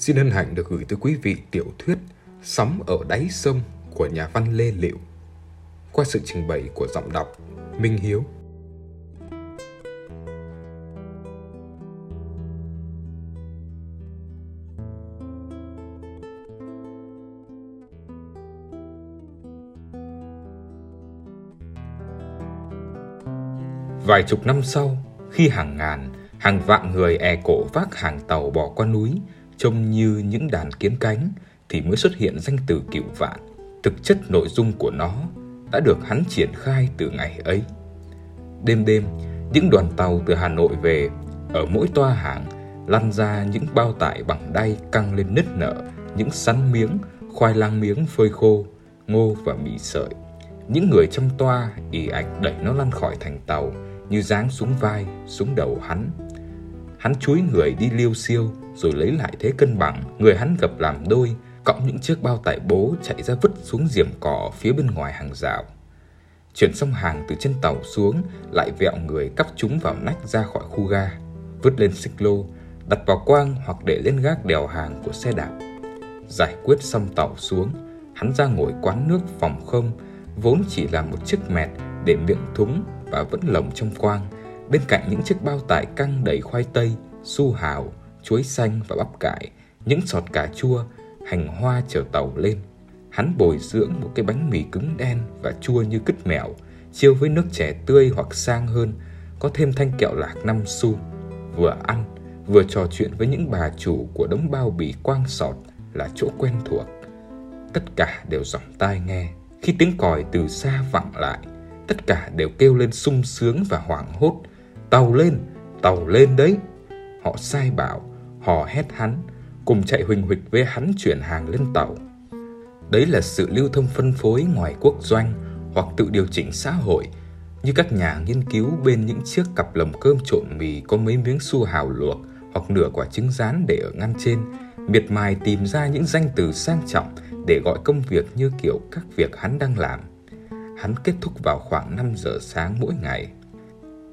xin hân hạnh được gửi tới quý vị tiểu thuyết Sóng ở đáy sông của nhà văn Lê Liệu qua sự trình bày của giọng đọc Minh Hiếu. Vài chục năm sau, khi hàng ngàn, hàng vạn người e cổ vác hàng tàu bỏ qua núi, trông như những đàn kiến cánh, thì mới xuất hiện danh từ cựu vạn. Thực chất nội dung của nó đã được hắn triển khai từ ngày ấy. Đêm đêm, những đoàn tàu từ Hà Nội về, ở mỗi toa hàng lăn ra những bao tải bằng đay căng lên nứt nở, những sắn miếng, khoai lang miếng phơi khô, ngô và mì sợi. Những người trong toa ì ạch đẩy nó lăn khỏi thành tàu, như dáng xuống vai, xuống đầu hắn. Hắn chúi người đi liêu siêu rồi lấy lại thế cân bằng, người hắn gập làm đôi, cõng những chiếc bao tải bố chạy ra vứt xuống diềm cỏ phía bên ngoài hàng rào. Chuyển xong hàng từ trên tàu xuống, lại vẹo người cắp chúng vào nách ra khỏi khu ga, vứt lên xích lô, đặt vào quang hoặc để lên gác đèo hàng của xe đạp. Giải quyết xong tàu xuống, hắn ra ngồi quán nước phòng không, vốn chỉ là một chiếc mẹt để miệng thúng và vẫn lồng trong quang, bên cạnh những chiếc bao tải căng đầy khoai tây, su hào, chuối xanh và bắp cải, những sọt cà chua, hành hoa chở tàu lên. Hắn bồi dưỡng một cái bánh mì cứng đen và chua như cứt mèo, chiêu với nước chè tươi hoặc sang hơn, có thêm thanh kẹo lạc năm xu. Vừa ăn, vừa trò chuyện với những bà chủ của đống bao bì quang sọt là chỗ quen thuộc. Tất cả đều giọng tai nghe. Khi tiếng còi từ xa vọng lại, tất cả đều kêu lên sung sướng và hoảng hốt. Tàu lên, tàu lên đấy. Họ sai bảo, họ hét hắn, cùng chạy huỳnh huỳnh với hắn chuyển hàng lên tàu. Đấy là sự lưu thông phân phối ngoài quốc doanh hoặc tự điều chỉnh xã hội như các nhà nghiên cứu bên những chiếc cặp lồng cơm trộn mì có mấy miếng su hào luộc hoặc nửa quả trứng rán để ở ngăn trên, miệt mài tìm ra những danh từ sang trọng để gọi công việc như kiểu các việc hắn đang làm. Hắn kết thúc vào khoảng 5 giờ sáng mỗi ngày.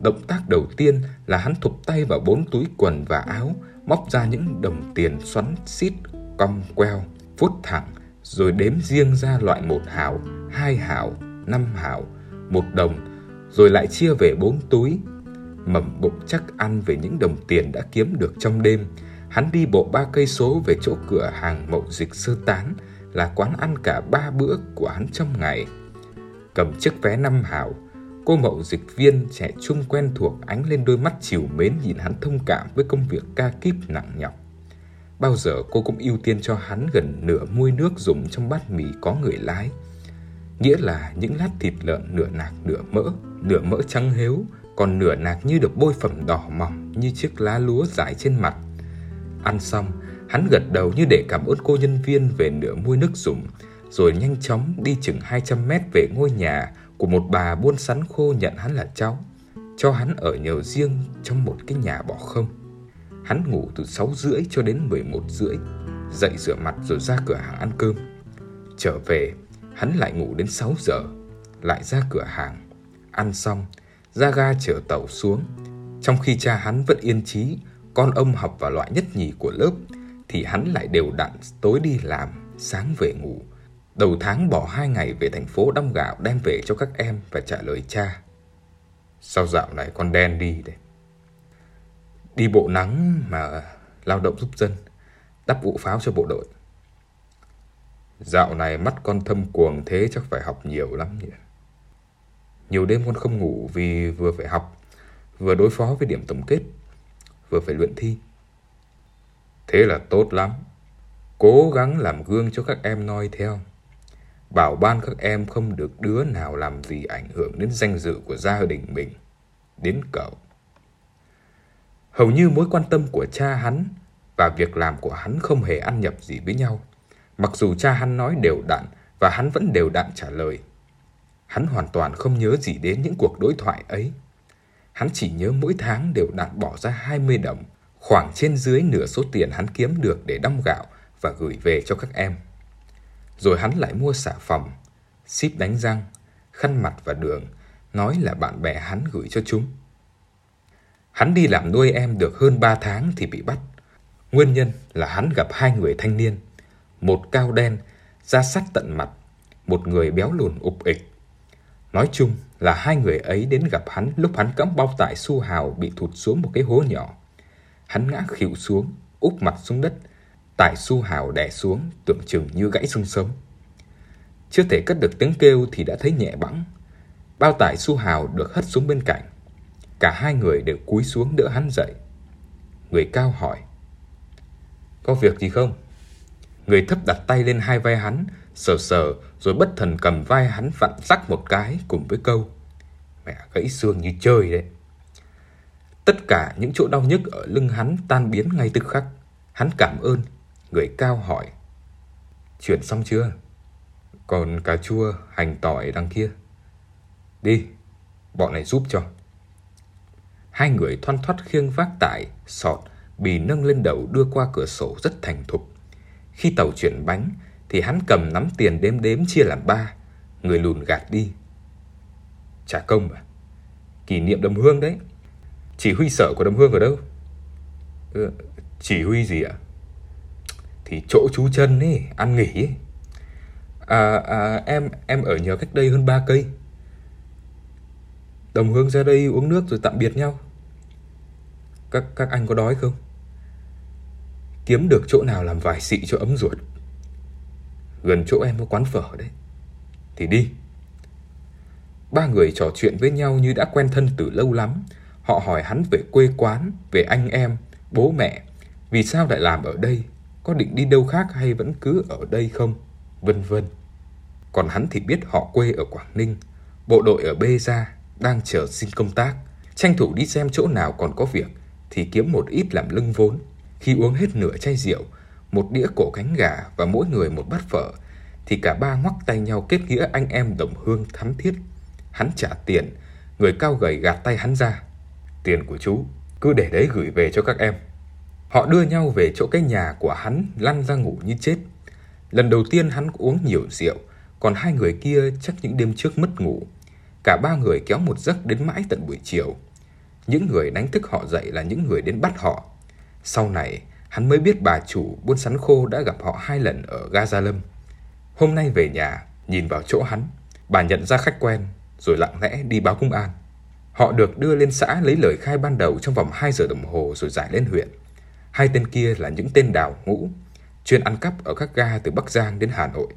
Động tác đầu tiên là hắn thụp tay vào bốn túi quần và áo, móc ra những đồng tiền xoắn xít, cong queo, vuốt thẳng, rồi đếm riêng ra loại một hào, hai hào, năm hào, một đồng, rồi lại chia về bốn túi. Mầm bụng chắc ăn về những đồng tiền đã kiếm được trong đêm, hắn đi bộ ba cây số về chỗ cửa hàng mậu dịch sơ tán, là quán ăn cả ba bữa của hắn trong ngày. Cầm chiếc vé năm hào, cô mậu dịch viên trẻ trung quen thuộc ánh lên đôi mắt chiều mến nhìn hắn thông cảm với công việc ca kíp nặng nhọc. Bao giờ cô cũng ưu tiên cho hắn gần nửa muôi nước dùng trong bát mì có người lái. Nghĩa là những lát thịt lợn nửa nạc nửa mỡ, nửa mỡ trắng hếu, còn nửa nạc như được bôi phẩm đỏ mỏng như chiếc lá lúa dài trên mặt. Ăn xong, hắn gật đầu như để cảm ơn cô nhân viên về nửa muôi nước dùng, rồi nhanh chóng đi chừng 200 mét về ngôi nhà của một bà buôn sắn khô nhận hắn là cháu, cho hắn ở nhờ riêng trong một cái nhà bỏ không. Hắn ngủ từ 6 rưỡi cho đến 11 rưỡi, dậy rửa mặt rồi ra cửa hàng ăn cơm. Trở về, hắn lại ngủ đến 6 giờ, lại ra cửa hàng. Ăn xong, ra ga chở tàu xuống. Trong khi cha hắn vẫn yên trí, con ông học vào loại nhất nhì của lớp, thì hắn lại đều đặn tối đi làm, sáng về ngủ. Đầu tháng bỏ hai ngày về thành phố đong gạo đem về cho các em và trả lời cha. Sao dạo này con đen đi đấy? Đi bộ nắng mà lao động giúp dân, đắp vụ pháo cho bộ đội. Dạo này mắt con thâm cuồng thế chắc phải học nhiều lắm nhỉ. Nhiều đêm con không ngủ vì vừa phải học, vừa đối phó với điểm tổng kết, vừa phải luyện thi. Thế là tốt lắm. Cố gắng làm gương cho các em noi theo. Bảo ban các em không được đứa nào làm gì ảnh hưởng đến danh dự của gia đình mình. Đến cậu. Hầu như mối quan tâm của cha hắn và việc làm của hắn không hề ăn nhập gì với nhau. Mặc dù cha hắn nói đều đặn và hắn vẫn đều đặn trả lời. Hắn hoàn toàn không nhớ gì đến những cuộc đối thoại ấy. Hắn chỉ nhớ mỗi tháng đều đặn bỏ ra 20 đồng, khoảng trên dưới nửa số tiền hắn kiếm được để đong gạo và gửi về cho các em. Rồi hắn lại mua xà phòng, xíp đánh răng, khăn mặt và đường, nói là bạn bè hắn gửi cho chúng. Hắn đi làm nuôi em được hơn 3 tháng thì bị bắt. Nguyên nhân là hắn gặp hai người thanh niên, một cao đen, da sắt tận mặt, một người béo lùn ục ịch. Nói chung là hai người ấy đến gặp hắn lúc hắn cõng bao tải su hào bị thụt xuống một cái hố nhỏ. Hắn ngã khịu xuống, úp mặt xuống đất, tải su hào đè xuống tưởng chừng như gãy xương sống. Chưa thể cất được tiếng kêu thì đã thấy nhẹ bẵng. Bao tải su hào được hất xuống bên cạnh. Cả hai người đều cúi xuống đỡ hắn dậy. Người cao hỏi. Có việc gì không? Người thấp đặt tay lên hai vai hắn, sờ sờ rồi bất thần cầm vai hắn vặn rắc một cái cùng với câu. Mẹ gãy xương như chơi đấy. Tất cả những chỗ đau nhức ở lưng hắn tan biến ngay tức khắc. Hắn cảm ơn. Người cao hỏi. Chuyển xong chưa? Còn cà chua, hành tỏi đằng kia. Đi, bọn này giúp cho. Hai người thoăn thoắt khiêng vác tải, sọt, bì nâng lên đầu đưa qua cửa sổ rất thành thục. Khi tàu chuyển bánh, thì hắn cầm nắm tiền đếm đếm chia làm ba, người lùn gạt đi. Trả công à? Kỷ niệm đầm hương đấy. Chỉ huy sở của đầm hương ở đâu? Ừ, chỉ huy gì ạ? Thì chỗ chú chân ấy, ăn nghỉ ấy. À, à em em ở nhờ cách đây hơn 3 cây. Đồng hương ra đây uống nước rồi tạm biệt nhau. Các các anh có đói không? Kiếm được chỗ nào làm vài xị cho ấm ruột. Gần chỗ em có quán phở đấy. Thì đi. Ba người trò chuyện với nhau như đã quen thân từ lâu lắm. Họ hỏi hắn về quê quán, về anh em, bố mẹ, vì sao lại làm ở đây, có định đi đâu khác hay vẫn cứ ở đây không, vân vân. Còn hắn thì biết họ quê ở Quảng Ninh, bộ đội ở Bê Gia, đang chờ xin công tác, tranh thủ đi xem chỗ nào còn có việc thì kiếm một ít làm lưng vốn. Khi uống hết nửa chai rượu, một đĩa cổ cánh gà và mỗi người một bát phở, thì cả ba ngoắc tay nhau kết nghĩa anh em đồng hương thắm thiết. Hắn trả tiền, người cao gầy gạt tay hắn ra. Tiền của chú, cứ để đấy gửi về cho các em. Họ đưa nhau về chỗ cái nhà của hắn lăn ra ngủ như chết. Lần đầu tiên hắn uống nhiều rượu, còn hai người kia chắc những đêm trước mất ngủ. Cả ba người kéo một giấc đến mãi tận buổi chiều. Những người đánh thức họ dậy là những người đến bắt họ. Sau này, hắn mới biết bà chủ buôn sắn khô đã gặp họ hai lần ở Gaza Lâm. Hôm nay về nhà, nhìn vào chỗ hắn, bà nhận ra khách quen, rồi lặng lẽ đi báo công an. Họ được đưa lên xã lấy lời khai ban đầu trong vòng 2 giờ đồng hồ rồi giải lên huyện. Hai tên kia là những tên đào ngũ, chuyên ăn cắp ở các ga từ Bắc Giang đến Hà Nội.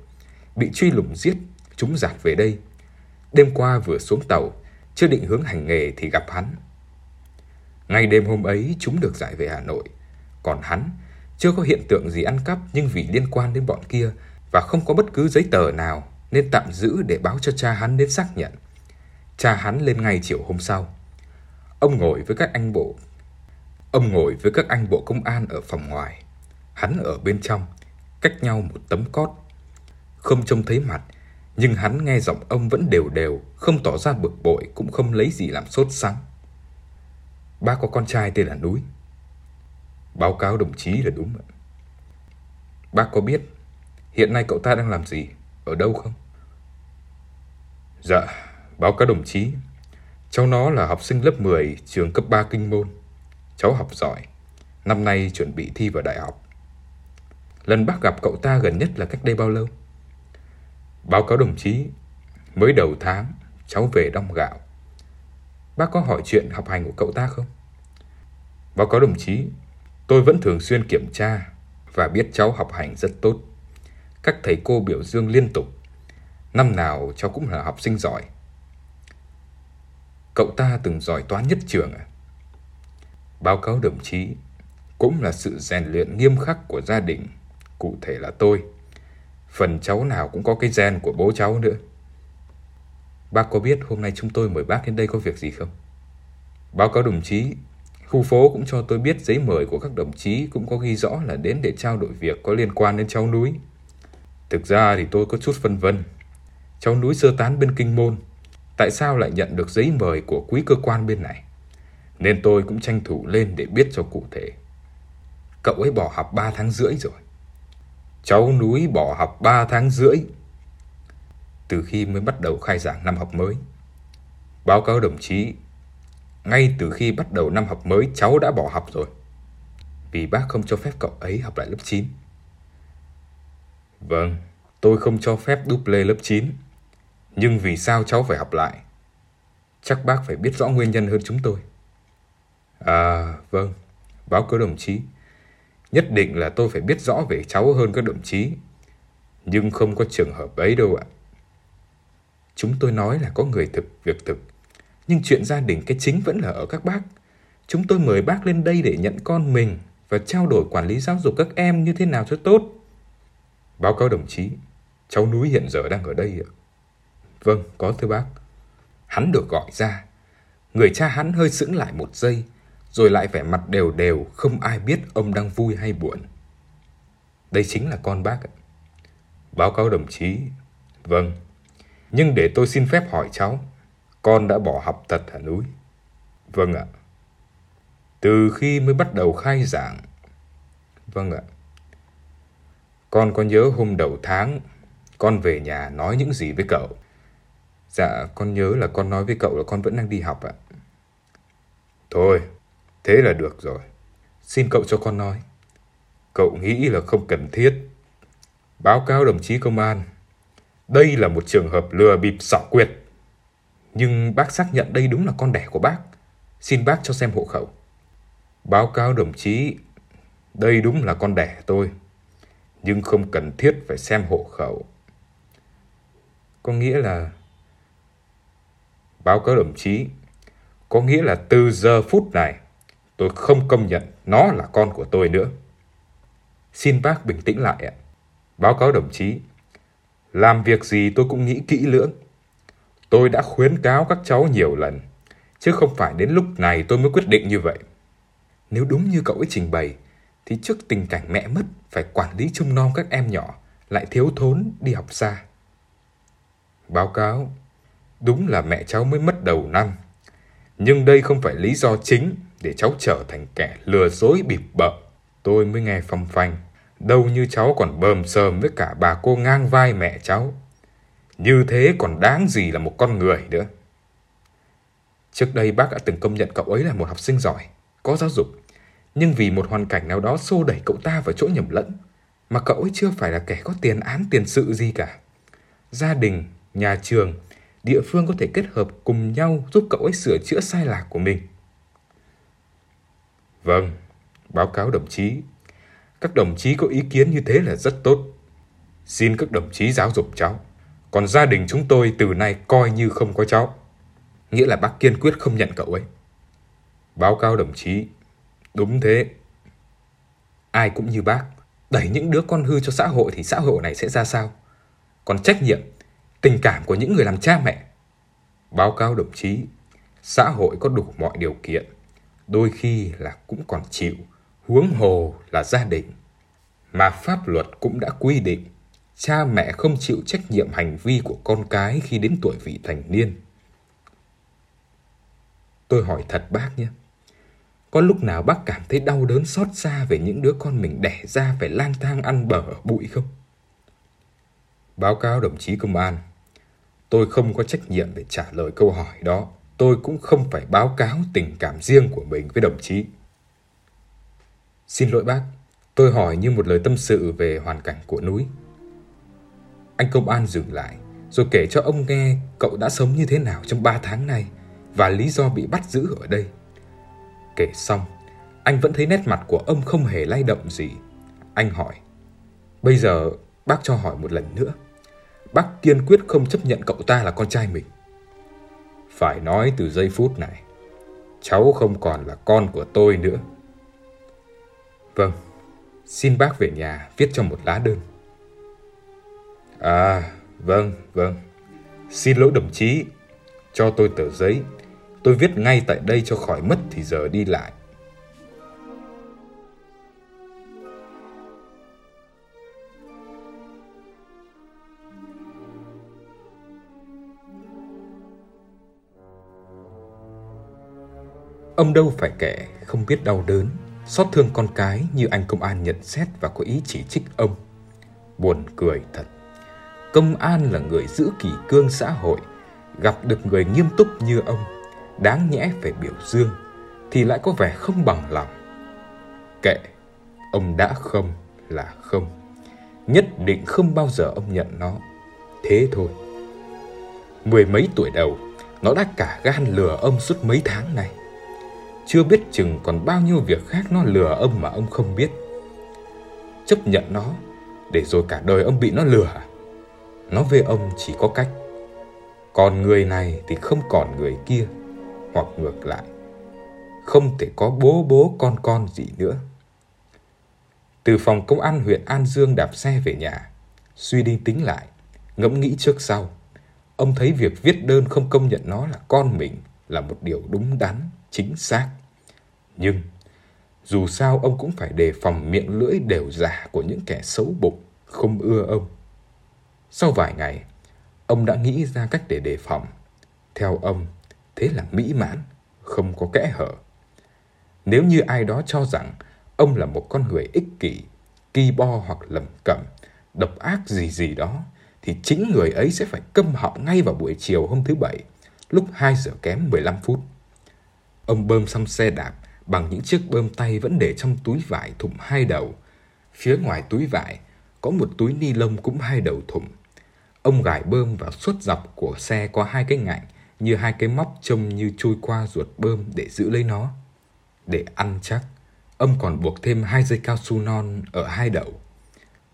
Bị truy lùng giết, chúng giạt về đây. Đêm qua vừa xuống tàu, chưa định hướng hành nghề thì gặp hắn. Ngay đêm hôm ấy chúng được giải về Hà Nội. Còn hắn chưa có hiện tượng gì ăn cắp nhưng vì liên quan đến bọn kia và không có bất cứ giấy tờ nào nên tạm giữ để báo cho cha hắn đến xác nhận. Cha hắn lên ngay chiều hôm sau. Ông ngồi với các anh bộ. Ông ngồi với các anh bộ công an ở phòng ngoài. Hắn ở bên trong, cách nhau một tấm cót. Không trông thấy mặt, nhưng hắn nghe giọng ông vẫn đều đều, không tỏ ra bực bội cũng không lấy gì làm sốt sắng. Bác có con trai tên là Núi. Báo cáo đồng chí là đúng. Bác có biết hiện nay cậu ta đang làm gì, ở đâu không? Dạ, báo cáo đồng chí. Cháu nó là học sinh lớp 10 trường cấp 3 Kinh Môn. Cháu học giỏi, năm nay chuẩn bị thi vào đại học. Lần bác gặp cậu ta gần nhất là cách đây bao lâu? Báo cáo đồng chí, mới đầu tháng cháu về đong gạo. Bác có hỏi chuyện học hành của cậu ta không? Báo cáo đồng chí, tôi vẫn thường xuyên kiểm tra và biết cháu học hành rất tốt. Các thầy cô biểu dương liên tục. Năm nào cháu cũng là học sinh giỏi. Cậu ta từng giỏi toán nhất trường à? Báo cáo đồng chí, cũng là sự rèn luyện nghiêm khắc của gia đình, cụ thể là tôi. Phần cháu nào cũng có cái gen của bố cháu nữa. Bác có biết hôm nay chúng tôi mời bác đến đây có việc gì không? Báo cáo đồng chí, khu phố cũng cho tôi biết giấy mời của các đồng chí cũng có ghi rõ là đến để trao đổi việc có liên quan đến cháu núi. Thực ra thì tôi có chút phân vân. Cháu núi sơ tán bên kinh môn, tại sao lại nhận được giấy mời của quý cơ quan bên này? Nên tôi cũng tranh thủ lên để biết cho cụ thể. Cậu ấy bỏ học 3 tháng rưỡi rồi. Cháu núi bỏ học 3 tháng rưỡi từ khi mới bắt đầu khai giảng năm học mới. Báo cáo đồng chí, ngay từ khi bắt đầu năm học mới cháu đã bỏ học rồi. vì bác không cho phép cậu ấy học lại lớp 9. Vâng, tôi không cho phép double lớp 9. Nhưng vì sao cháu phải học lại? Chắc bác phải biết rõ nguyên nhân hơn chúng tôi. À, vâng, báo cáo đồng chí. Nhất định là tôi phải biết rõ về cháu hơn các đồng chí. Nhưng không có trường hợp ấy đâu ạ. Chúng tôi nói là có người thực, việc thực. Nhưng chuyện gia đình cái chính vẫn là ở các bác. Chúng tôi mời bác lên đây để nhận con mình và trao đổi quản lý giáo dục các em như thế nào cho tốt. Báo cáo đồng chí, cháu núi hiện giờ đang ở đây ạ. Vâng, có thưa bác. Hắn được gọi ra. Người cha hắn hơi sững lại một giây, rồi lại vẻ mặt đều đều, không ai biết ông đang vui hay buồn. Đây chính là con bác. Báo cáo đồng chí. Vâng. Nhưng để tôi xin phép hỏi cháu, con đã bỏ học thật hả núi? Vâng ạ. Từ khi mới bắt đầu khai giảng. Vâng ạ. Con có nhớ hôm đầu tháng con về nhà nói những gì với cậu? Dạ, con nhớ là con nói với cậu là con vẫn đang đi học ạ. Thôi, thế là được rồi. Xin cậu cho con nói. Cậu nghĩ là không cần thiết. Báo cáo đồng chí công an. Đây là một trường hợp lừa bịp xỏ quyệt. Nhưng bác xác nhận đây đúng là con đẻ của bác. Xin bác cho xem hộ khẩu. Báo cáo đồng chí, đây đúng là con đẻ tôi. Nhưng không cần thiết phải xem hộ khẩu. Có nghĩa là báo cáo đồng chí, có nghĩa là từ giờ phút này tôi không công nhận nó là con của tôi nữa. Xin bác bình tĩnh lại ạ. Báo cáo đồng chí, làm việc gì tôi cũng nghĩ kỹ lưỡng. Tôi đã khuyến cáo các cháu nhiều lần, chứ không phải đến lúc này tôi mới quyết định như vậy. Nếu đúng như cậu ấy trình bày, thì trước tình cảnh mẹ mất phải quản lý trông nom các em nhỏ, lại thiếu thốn đi học xa. Báo cáo, Đúng là mẹ cháu mới mất đầu năm. Nhưng đây không phải lý do chính để cháu trở thành kẻ lừa dối bịp bợ. Tôi mới nghe phong phanh. Đâu như cháu còn bơm sơm với cả bà cô ngang vai mẹ cháu. Như thế còn đáng gì là một con người nữa. Trước đây bác đã từng công nhận cậu ấy là một học sinh giỏi, có giáo dục. Nhưng vì một hoàn cảnh nào đó xô đẩy cậu ta vào chỗ nhầm lẫn, mà cậu ấy chưa phải là kẻ có tiền án tiền sự gì cả. Gia đình, nhà trường địa phương có thể kết hợp cùng nhau giúp cậu ấy sửa chữa sai lạc của mình. Vâng, báo cáo đồng chí. Các đồng chí có ý kiến như thế là rất tốt. Xin các đồng chí giáo dục cháu. Còn gia đình chúng tôi từ nay coi như không có cháu. Nghĩa là bác kiên quyết không nhận cậu ấy. Báo cáo đồng chí. Đúng thế. Ai cũng như bác. Đẩy những đứa con hư cho xã hội thì xã hội này sẽ ra sao? Còn trách nhiệm tình cảm của những người làm cha mẹ. Báo cáo đồng chí, xã hội có đủ mọi điều kiện, đôi khi là cũng còn chịu, huống hồ là gia đình. Mà pháp luật cũng đã quy định, cha mẹ không chịu trách nhiệm hành vi của con cái khi đến tuổi vị thành niên. Tôi hỏi thật bác nhé, có lúc nào bác cảm thấy đau đớn xót xa về những đứa con mình đẻ ra phải lang thang ăn bở ở bụi không? Báo cáo đồng chí công an, Tôi không có trách nhiệm để trả lời câu hỏi đó. Tôi cũng không phải báo cáo tình cảm riêng của mình với đồng chí. Xin lỗi bác, tôi hỏi như một lời tâm sự về hoàn cảnh của núi. Anh công an dừng lại, rồi kể cho ông nghe cậu đã sống như thế nào trong 3 tháng này và lý do bị bắt giữ ở đây. Kể xong, anh vẫn thấy nét mặt của ông không hề lay động gì. Anh hỏi, bây giờ bác cho hỏi một lần nữa. Bác kiên quyết không chấp nhận cậu ta là con trai mình. Phải nói từ giây phút này, cháu không còn là con của tôi nữa. Vâng, xin bác về nhà viết cho một lá đơn. À, vâng, vâng. Xin lỗi đồng chí, cho tôi tờ giấy. Tôi viết ngay tại đây cho khỏi mất thì giờ đi lại. Ông đâu phải kẻ không biết đau đớn, xót thương con cái như anh công an nhận xét và có ý chỉ trích ông. Buồn cười thật. Công an là người giữ kỷ cương xã hội, gặp được người nghiêm túc như ông, đáng nhẽ phải biểu dương, thì lại có vẻ không bằng lòng. Kệ, Ông đã không là không. Nhất định không bao giờ ông nhận nó. Thế thôi. Mười mấy tuổi đầu, nó đã cả gan lừa ông suốt mấy tháng này. Chưa biết chừng còn bao nhiêu việc khác nó lừa ông mà ông không biết. Chấp nhận nó, để rồi cả đời ông bị nó lừa. À? Nó với ông chỉ có cách. Còn người này thì không còn người kia, hoặc ngược lại. Không thể có bố bố con con gì nữa. Từ phòng công an huyện An Dương đạp xe về nhà, suy đi tính lại, ngẫm nghĩ trước sau. Ông thấy việc viết đơn không công nhận nó là con mình là một điều đúng đắn, chính xác. Nhưng dù sao ông cũng phải đề phòng miệng lưỡi đều giả của những kẻ xấu bụng, không ưa ông. Sau vài ngày, ông đã nghĩ ra cách để đề phòng. Theo ông, thế là mỹ mãn, không có kẽ hở. Nếu như ai đó cho rằng ông là một con người ích kỷ, ki bo hoặc lầm cẩm, độc ác gì gì đó, thì chính người ấy sẽ phải câm họng ngay vào buổi chiều hôm thứ Bảy, lúc 2 giờ kém 15 phút. Ông bơm xong xe đạp bằng những chiếc bơm tay vẫn để trong túi vải thủng hai đầu. Phía ngoài túi vải có một túi ni lông cũng hai đầu thủng. Ông gài bơm vào suốt dọc của xe có hai cái ngạnh như hai cái móc trông như chui qua ruột bơm để giữ lấy nó. Để ăn chắc, ông còn buộc thêm hai dây cao su non ở hai đầu.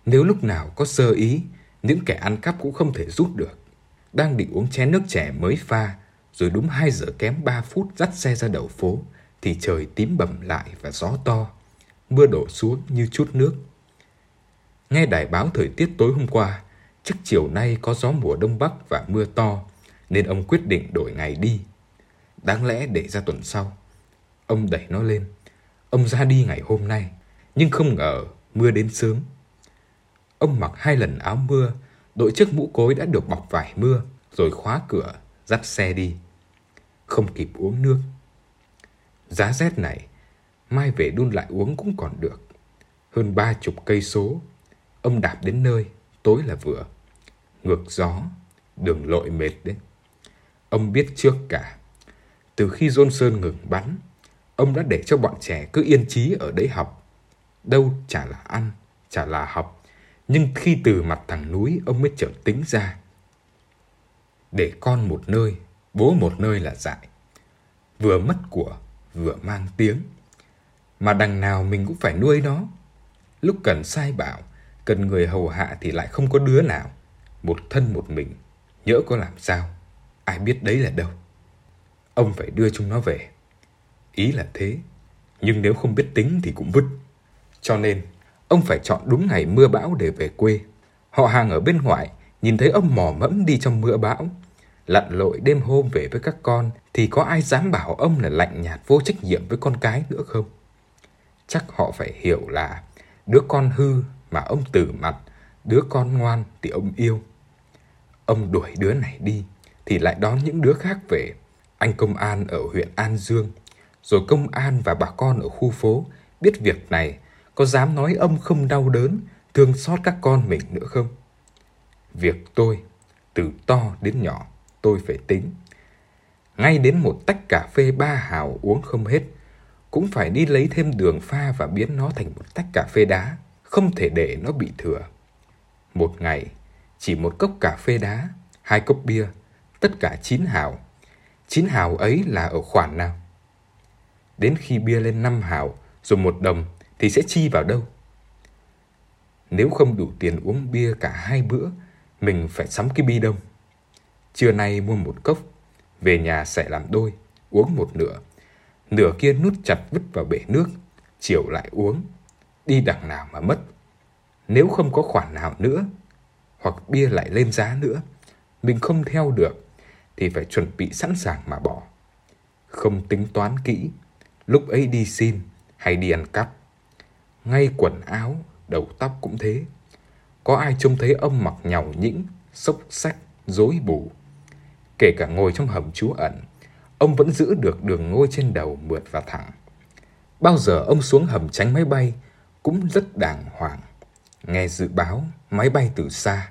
Nếu lúc nào có sơ ý, những kẻ ăn cắp cũng không thể rút được. Đang định uống chén nước trẻ mới pha, rồi đúng 2 giờ kém 3 phút dắt xe ra đầu phố, thì trời tím bầm lại và gió to. Mưa đổ xuống như chút nước. Nghe đài báo thời tiết tối hôm qua, chắc chiều nay có gió mùa đông bắc và mưa to, nên ông quyết định đổi ngày đi. Đáng lẽ để ra tuần sau. Ông đẩy nó lên. Ông ra đi ngày hôm nay, nhưng không ngờ mưa đến sớm. Ông mặc hai lần áo mưa, đội chiếc mũ cối đã được bọc vải mưa, rồi khóa cửa, dắt xe đi. Không kịp uống nước. Giá rét này, mai về đun lại uống cũng còn được. Hơn ba chục cây số, ông đạp đến nơi, tối là vừa. Ngược gió, đường lội mệt đấy. Ông biết trước cả. Từ khi Johnson ngừng bắn, ông đã để cho bọn trẻ cứ yên chí ở đấy học. Đâu chả là ăn, chả là học. Nhưng khi từ mặt thằng núi, ông mới chợt tính ra. Để con một nơi, bố một nơi là dại. Vừa mất của, vừa mang tiếng. Mà đằng nào mình cũng phải nuôi nó. Lúc cần sai bảo, cần người hầu hạ thì lại không có đứa nào. Một thân một mình, nhỡ có làm sao, ai biết đấy là đâu. Ông phải đưa chúng nó về. Ý là thế, nhưng nếu không biết tính thì cũng vứt. Cho nên, ông phải chọn đúng ngày mưa bão để về quê. Họ hàng ở bên ngoài nhìn thấy ông mò mẫm đi trong mưa bão, lặn lội đêm hôm về với các con thì có ai dám bảo ông là lạnh nhạt vô trách nhiệm với con cái nữa không? Chắc họ phải hiểu là đứa con hư mà ông tử mặt, đứa con ngoan thì ông yêu. Ông đuổi đứa này đi thì lại đón những đứa khác về. Anh công an ở huyện An Dương, rồi công an và bà con ở khu phố biết việc này có dám nói ông không đau đớn, thương xót các con mình nữa không? Việc tôi, từ to đến nhỏ, tôi phải tính. Ngay đến một tách cà phê ba hào uống không hết, cũng phải đi lấy thêm đường pha và biến nó thành một tách cà phê đá, không thể để nó bị thừa. Một ngày, chỉ một cốc cà phê đá, hai cốc bia, tất cả chín hào. Chín hào ấy là ở khoản nào? Đến khi bia lên năm hào, rồi một đồng, thì sẽ chi vào đâu? Nếu không đủ tiền uống bia cả hai bữa, mình phải sắm cái bi đông. Trưa nay mua một cốc, về nhà sẽ làm đôi, uống một nửa. Nửa kia nút chặt vứt vào bể nước, chiều lại uống. Đi đằng nào mà mất. Nếu không có khoản nào nữa, hoặc bia lại lên giá nữa, mình không theo được, thì phải chuẩn bị sẵn sàng mà bỏ. Không tính toán kỹ, lúc ấy đi xin hay đi ăn cắp. Ngay quần áo, đầu tóc cũng thế. Có ai trông thấy ông mặc nhàu nhĩnh, xốc xách, rối bù Kể cả ngồi trong hầm trú ẩn, ông vẫn giữ được đường ngôi trên đầu mượt và thẳng. Bao giờ ông xuống hầm tránh máy bay cũng rất đàng hoàng. Nghe dự báo máy bay từ xa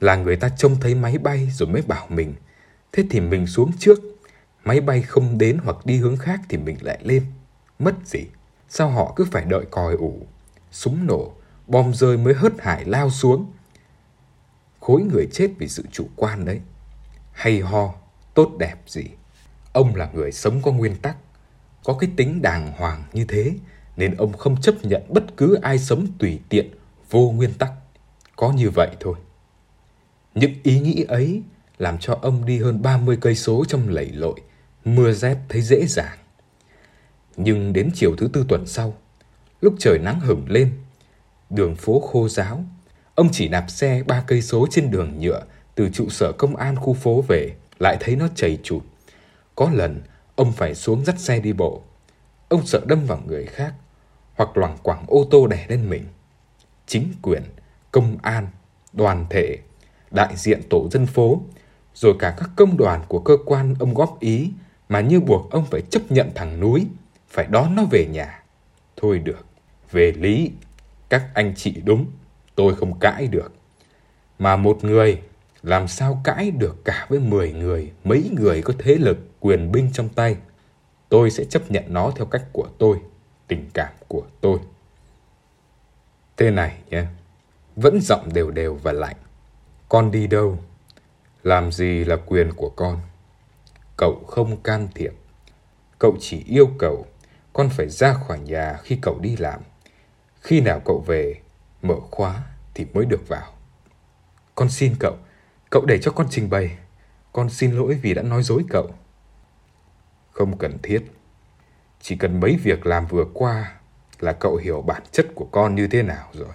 là người ta trông thấy máy bay rồi mới bảo mình. Thế thì mình xuống trước, máy bay không đến hoặc đi hướng khác thì mình lại lên. Mất gì? Sao họ cứ phải đợi còi ủ? súng nổ, bom rơi mới hớt hải lao xuống. Khối người chết vì sự chủ quan đấy. Hay ho, tốt đẹp gì. Ông là người sống có nguyên tắc, có cái tính đàng hoàng như thế, nên ông không chấp nhận bất cứ ai sống tùy tiện, vô nguyên tắc. Có như vậy thôi. Những ý nghĩ ấy làm cho ông đi hơn 30 cây số trong lầy lội, mưa rét thấy dễ dàng. Nhưng đến chiều thứ tư tuần sau, lúc trời nắng hửng lên, đường phố khô ráo, ông chỉ đạp xe ba cây số trên đường nhựa từ trụ sở công an khu phố về, lại thấy nó chảy chụt. Có lần ông phải xuống dắt xe đi bộ. Ông sợ đâm vào người khác hoặc loảng quảng ô tô đè lên mình. Chính quyền, công an, đoàn thể, đại diện tổ dân phố, rồi cả các công đoàn của cơ quan ông góp ý mà như buộc ông phải chấp nhận thằng núi, phải đón nó về nhà. Thôi được, về lý, các anh chị đúng, tôi không cãi được. Mà một người làm sao cãi được cả với 10 người, mấy người có thế lực, quyền binh trong tay. Tôi sẽ chấp nhận nó theo cách của tôi, tình cảm của tôi. Thế này nhé, vẫn giọng đều đều và lạnh. Con đi đâu? Làm gì là quyền của con? Cậu không can thiệp. Cậu chỉ yêu cầu con phải ra khỏi nhà khi cậu đi làm. Khi nào cậu về, mở khóa thì mới được vào. Con xin cậu, cậu để cho con trình bày. Con xin lỗi vì đã nói dối cậu. Không cần thiết. Chỉ cần mấy việc làm vừa qua là cậu hiểu bản chất của con như thế nào rồi.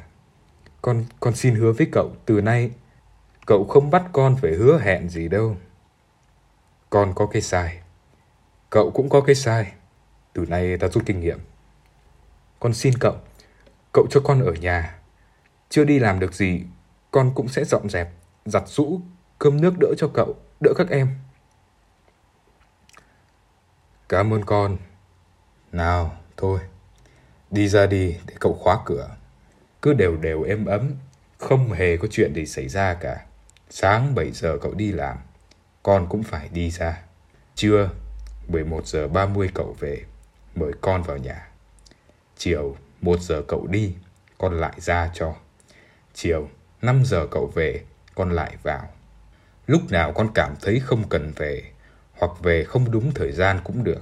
Con con xin hứa với cậu từ nay cậu không bắt con phải hứa hẹn gì đâu. Con có cái sai. Cậu cũng có cái sai. Từ nay ta rút kinh nghiệm. Con xin cậu, cậu cho con ở nhà. Chưa đi làm được gì, con cũng sẽ dọn dẹp, giặt rũ, cơm nước đỡ cho cậu, đỡ các em. Cảm ơn con. Nào, thôi, đi ra đi để cậu khóa cửa. Cứ đều đều êm ấm, không hề có chuyện gì xảy ra cả. Sáng 7 giờ cậu đi làm, con cũng phải đi ra. Trưa, 11 giờ 30 cậu về, mời con vào nhà. Chiều, 1 giờ cậu đi, con lại ra cho. Chiều, 5 giờ cậu về, con lại vào. Lúc nào con cảm thấy không cần về, hoặc về không đúng thời gian cũng được.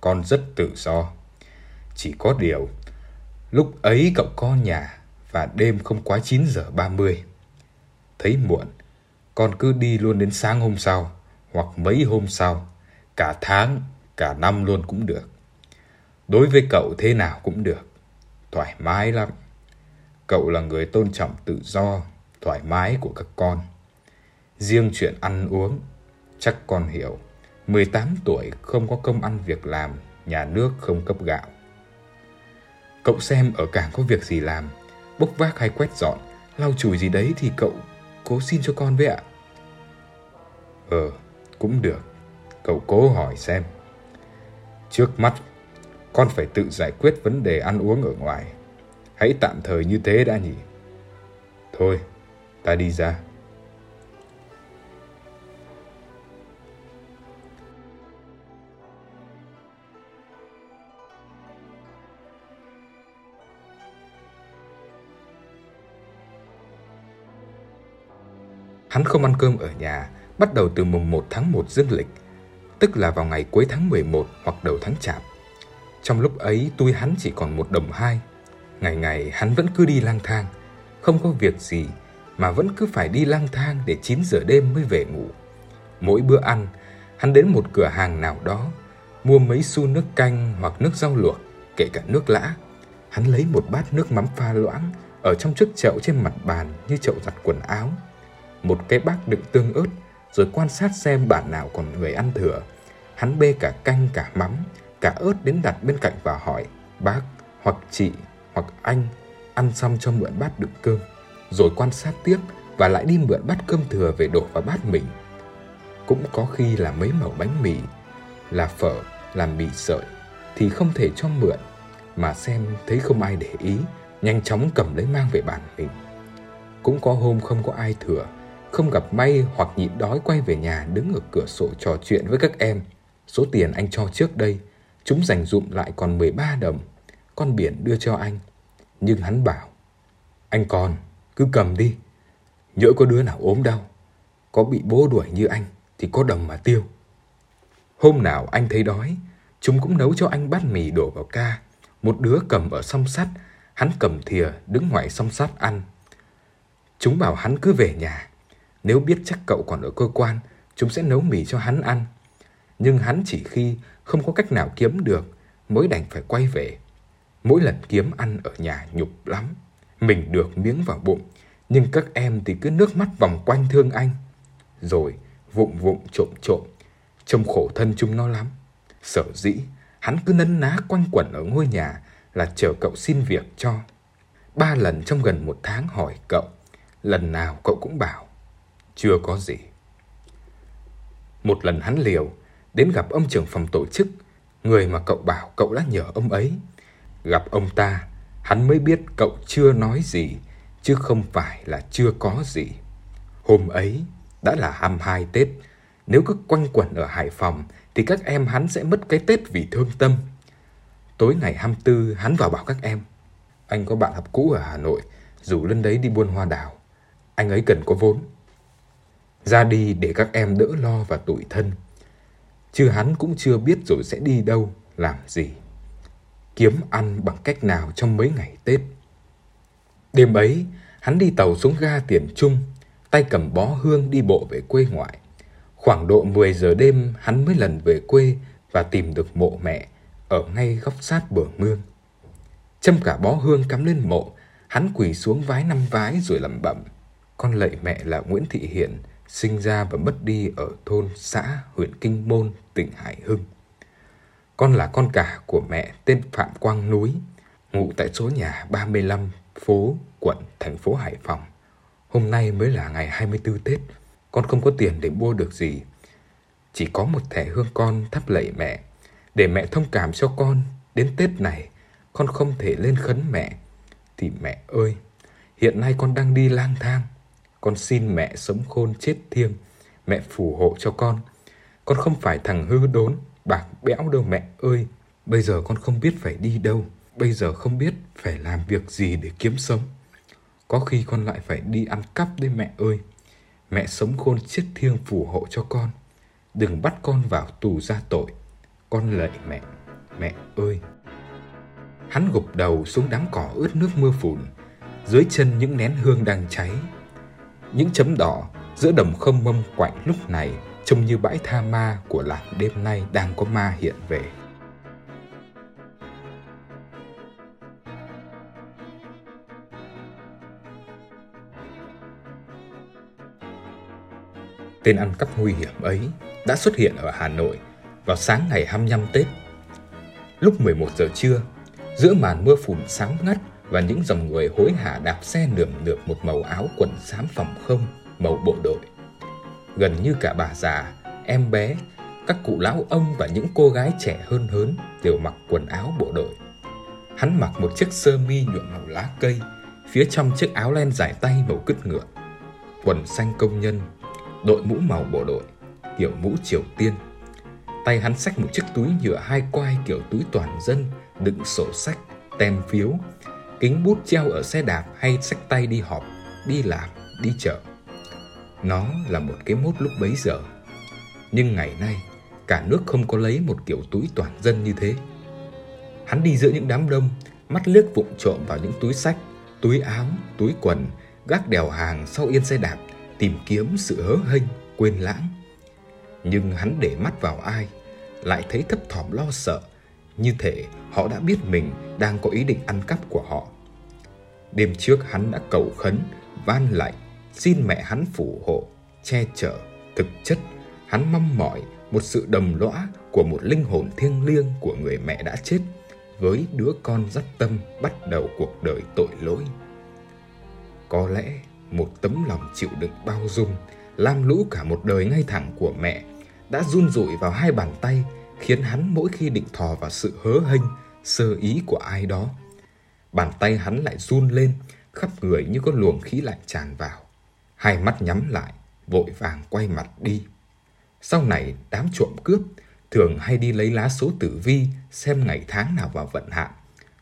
Con rất tự do. Chỉ có điều, lúc ấy cậu có nhà và đêm không quá 9 giờ 30. Thấy muộn, con cứ đi luôn đến sáng hôm sau hoặc mấy hôm sau, cả tháng, cả năm luôn cũng được. Đối với cậu thế nào cũng được, thoải mái lắm. Cậu là người tôn trọng tự do, thoải mái của các con. Riêng chuyện ăn uống, chắc con hiểu. 18 tuổi không có công ăn việc làm, nhà nước không cấp gạo. Cậu xem ở cảng có việc gì làm, bốc vác hay quét dọn, lau chùi gì đấy thì cậu cố xin cho con với ạ. Ờ, cũng được. Cậu cố hỏi xem. Trước mắt, con phải tự giải quyết vấn đề ăn uống ở ngoài. Hãy tạm thời như thế đã nhỉ. Thôi, ta đi ra. Hắn không ăn cơm ở nhà, bắt đầu từ mùng 1 tháng 1 dương lịch, tức là vào ngày cuối tháng 11 hoặc đầu tháng chạp. Trong lúc ấy tôi hắn chỉ còn một đồng hai. Ngày ngày hắn vẫn cứ đi lang thang, không có việc gì mà vẫn cứ phải đi lang thang để 9 giờ đêm mới về ngủ. Mỗi bữa ăn, hắn đến một cửa hàng nào đó, mua mấy xu nước canh hoặc nước rau luộc, kể cả nước lã. Hắn lấy một bát nước mắm pha loãng ở trong chiếc chậu trên mặt bàn như chậu giặt quần áo. Một cái bát đựng tương ớt, rồi quan sát xem bản nào còn người ăn thừa. Hắn bê cả canh cả mắm, cả ớt đến đặt bên cạnh và hỏi bác hoặc chị hoặc anh ăn xong cho mượn bát đựng cơm. Rồi quan sát tiếp và lại đi mượn bát cơm thừa về đổ vào bát mình. Cũng có khi là mấy mẩu bánh mì, là phở, là mì sợi thì không thể cho mượn mà xem thấy không ai để ý, nhanh chóng cầm lấy mang về bàn mình. Cũng có hôm không có ai thừa không gặp may hoặc nhịn đói quay về nhà đứng ở cửa sổ trò chuyện với các em. Số tiền anh cho trước đây, chúng dành dụm lại còn 13 đồng. Con biển đưa cho anh. Nhưng hắn bảo, anh còn, cứ cầm đi. Nhỡ có đứa nào ốm đau, có bị bố đuổi như anh thì có đồng mà tiêu. Hôm nào anh thấy đói, chúng cũng nấu cho anh bát mì đổ vào ca. Một đứa cầm ở song sắt, hắn cầm thìa đứng ngoài song sắt ăn. Chúng bảo hắn cứ về nhà. Nếu biết chắc cậu còn ở cơ quan, chúng sẽ nấu mì cho hắn ăn. Nhưng hắn chỉ khi không có cách nào kiếm được mới đành phải quay về. Mỗi lần kiếm ăn ở nhà nhục lắm. Mình được miếng vào bụng, nhưng các em thì cứ nước mắt vòng quanh thương anh. Rồi vụng vụng trộm trộm, trông khổ thân chúng nó lắm. Sở dĩ, hắn cứ nấn ná quanh quẩn ở ngôi nhà là chờ cậu xin việc cho. Ba lần trong gần một tháng hỏi cậu, lần nào cậu cũng bảo, chưa có gì. Một lần hắn liều, đến gặp ông trưởng phòng tổ chức, người mà cậu bảo cậu đã nhờ ông ấy. Gặp ông ta, hắn mới biết cậu chưa nói gì, chứ không phải là chưa có gì. Hôm ấy đã là 22 Tết, nếu cứ quanh quẩn ở Hải Phòng thì các em hắn sẽ mất cái Tết vì thương tâm. Tối ngày 24 hắn vào bảo các em, anh có bạn học cũ ở Hà Nội, rủ lên đấy đi buôn hoa đào. Anh ấy cần có vốn. Ra đi để các em đỡ lo và tủi thân. Chứ hắn cũng chưa biết rồi sẽ đi đâu, làm gì. Kiếm ăn bằng cách nào trong mấy ngày Tết. Đêm ấy, hắn đi tàu xuống ga tiền trung, tay cầm bó hương đi bộ về quê ngoại. Khoảng độ 10 giờ đêm hắn mới lần về quê và tìm được mộ mẹ ở ngay góc sát bờ mương. Châm cả bó hương cắm lên mộ, hắn quỳ xuống vái năm vái rồi lẩm bẩm. Con lạy mẹ là Nguyễn Thị Hiền, sinh ra và mất đi ở thôn xã huyện Kinh Môn, tỉnh Hải Hưng. Con là con cả của mẹ tên Phạm Quang Núi, ngụ tại số nhà 35 phố quận thành phố Hải Phòng. Hôm nay mới là ngày 24 Tết, con không có tiền để mua được gì. Chỉ có một thẻ hương con thắp lạy mẹ, để mẹ thông cảm cho con. Đến Tết này, con không thể lên khấn mẹ. Thì mẹ ơi, hiện nay con đang đi lang thang. Con xin mẹ sống khôn chết thiêng, mẹ phù hộ cho con. Con không phải thằng hư đốn, bạc bẽo đâu mẹ ơi. Bây giờ con không biết phải đi đâu, bây giờ không biết phải làm việc gì để kiếm sống. Có khi con lại phải đi ăn cắp đấy mẹ ơi. Mẹ sống khôn chết thiêng phù hộ cho con. Đừng bắt con vào tù ra tội. Con lạy mẹ, mẹ ơi. Hắn gục đầu xuống đám cỏ ướt nước mưa phùn, dưới chân những nén hương đang cháy. Những chấm đỏ giữa đồng không mâm quạnh lúc này trông như bãi tha ma của làng đêm nay đang có ma hiện về. Tên ăn cắp nguy hiểm ấy đã xuất hiện ở Hà Nội vào sáng ngày 25 Tết. Lúc 11 giờ trưa, giữa màn mưa phùn sáng ngắt và những dòng người hối hả đạp xe nườm nượp một màu áo quần xám phòng không màu bộ đội. Gần như cả bà già, em bé, các cụ lão ông và những cô gái trẻ hơn hớn đều mặc quần áo bộ đội. Hắn mặc một chiếc sơ mi nhuộm màu lá cây, phía trong chiếc áo len dài tay màu cứt ngựa, quần xanh công nhân, đội mũ màu bộ đội, kiểu mũ Triều Tiên. Tay hắn xách một chiếc túi nhựa hai quai kiểu túi toàn dân, đựng sổ sách, tem phiếu, kính bút treo ở xe đạp hay xách tay đi họp, đi làm, đi chợ. Nó là một cái mốt lúc bấy giờ. Nhưng ngày nay, cả nước không có lấy một kiểu túi toàn dân như thế. Hắn đi giữa những đám đông, mắt liếc vụng trộm vào những túi sách, túi áo, túi quần, gác đèo hàng sau yên xe đạp, tìm kiếm sự hớ hênh, quên lãng. Nhưng hắn để mắt vào ai, lại thấy thấp thỏm lo sợ, như thể họ đã biết mình đang có ý định ăn cắp của họ. Đêm trước hắn đã cầu khấn, van lạy, xin mẹ hắn phù hộ, che chở. Thực chất, hắn mong mỏi một sự đồng lõa của một linh hồn thiêng liêng của người mẹ đã chết với đứa con dắt tâm bắt đầu cuộc đời tội lỗi. Có lẽ một tấm lòng chịu đựng bao dung, lam lũ cả một đời ngay thẳng của mẹ đã run rủi vào hai bàn tay khiến hắn mỗi khi định thò vào sự hớ hênh, sơ ý của ai đó. Bàn tay hắn lại run lên, khắp người như có luồng khí lạnh tràn vào. Hai mắt nhắm lại, vội vàng quay mặt đi. Sau này đám trộm cướp thường hay đi lấy lá số tử vi xem ngày tháng nào vào vận hạn,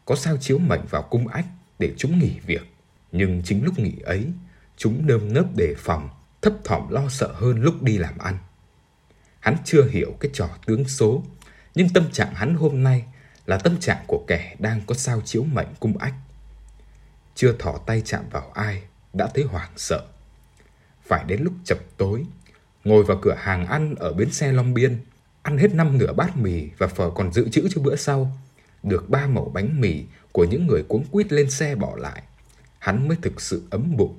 có sao chiếu mệnh vào cung ách để chúng nghỉ việc. Nhưng chính lúc nghỉ ấy, chúng nơm nớp đề phòng, thấp thỏm lo sợ hơn lúc đi làm ăn. Hắn chưa hiểu cái trò tướng số, nhưng tâm trạng hắn hôm nay là tâm trạng của kẻ đang có sao chiếu mệnh cung ách. Chưa thỏ tay chạm vào ai, đã thấy hoảng sợ. Phải đến lúc chập tối, ngồi vào cửa hàng ăn ở bến xe Long Biên, ăn hết năm nửa bát mì và phở còn dự trữ cho bữa sau, được ba mẩu bánh mì của những người cuống quýt lên xe bỏ lại, hắn mới thực sự ấm bụng,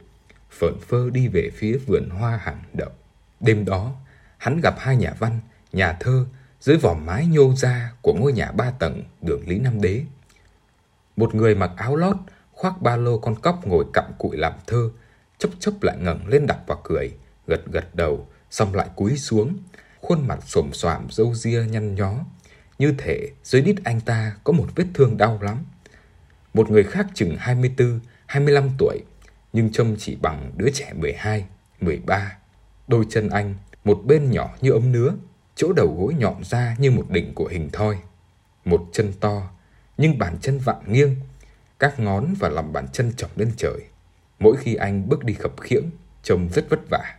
phởn phơ đi về phía vườn hoa hàng đậu. Đêm đó, hắn gặp hai nhà văn, nhà thơ dưới vòm mái nhô ra của ngôi nhà ba tầng đường Lý Nam Đế. Một người mặc áo lót, khoác ba lô con cóc ngồi cặm cụi làm thơ, chấp chấp lại ngẩng lên đọc và cười, gật gật đầu, xong lại cúi xuống, khuôn mặt xồm xoàm râu ria nhăn nhó, như thể dưới đít anh ta có một vết thương đau lắm. Một người khác chừng 24, 25 tuổi, nhưng trông chỉ bằng đứa trẻ 12, 13. Đôi chân anh, một bên nhỏ như ống nứa, chỗ đầu gối nhọn ra như một đỉnh của hình thoi. Một chân to, nhưng bàn chân vặn nghiêng, các ngón và lòng bàn chân chọc lên trời. Mỗi khi anh bước đi khập khiễng, trông rất vất vả.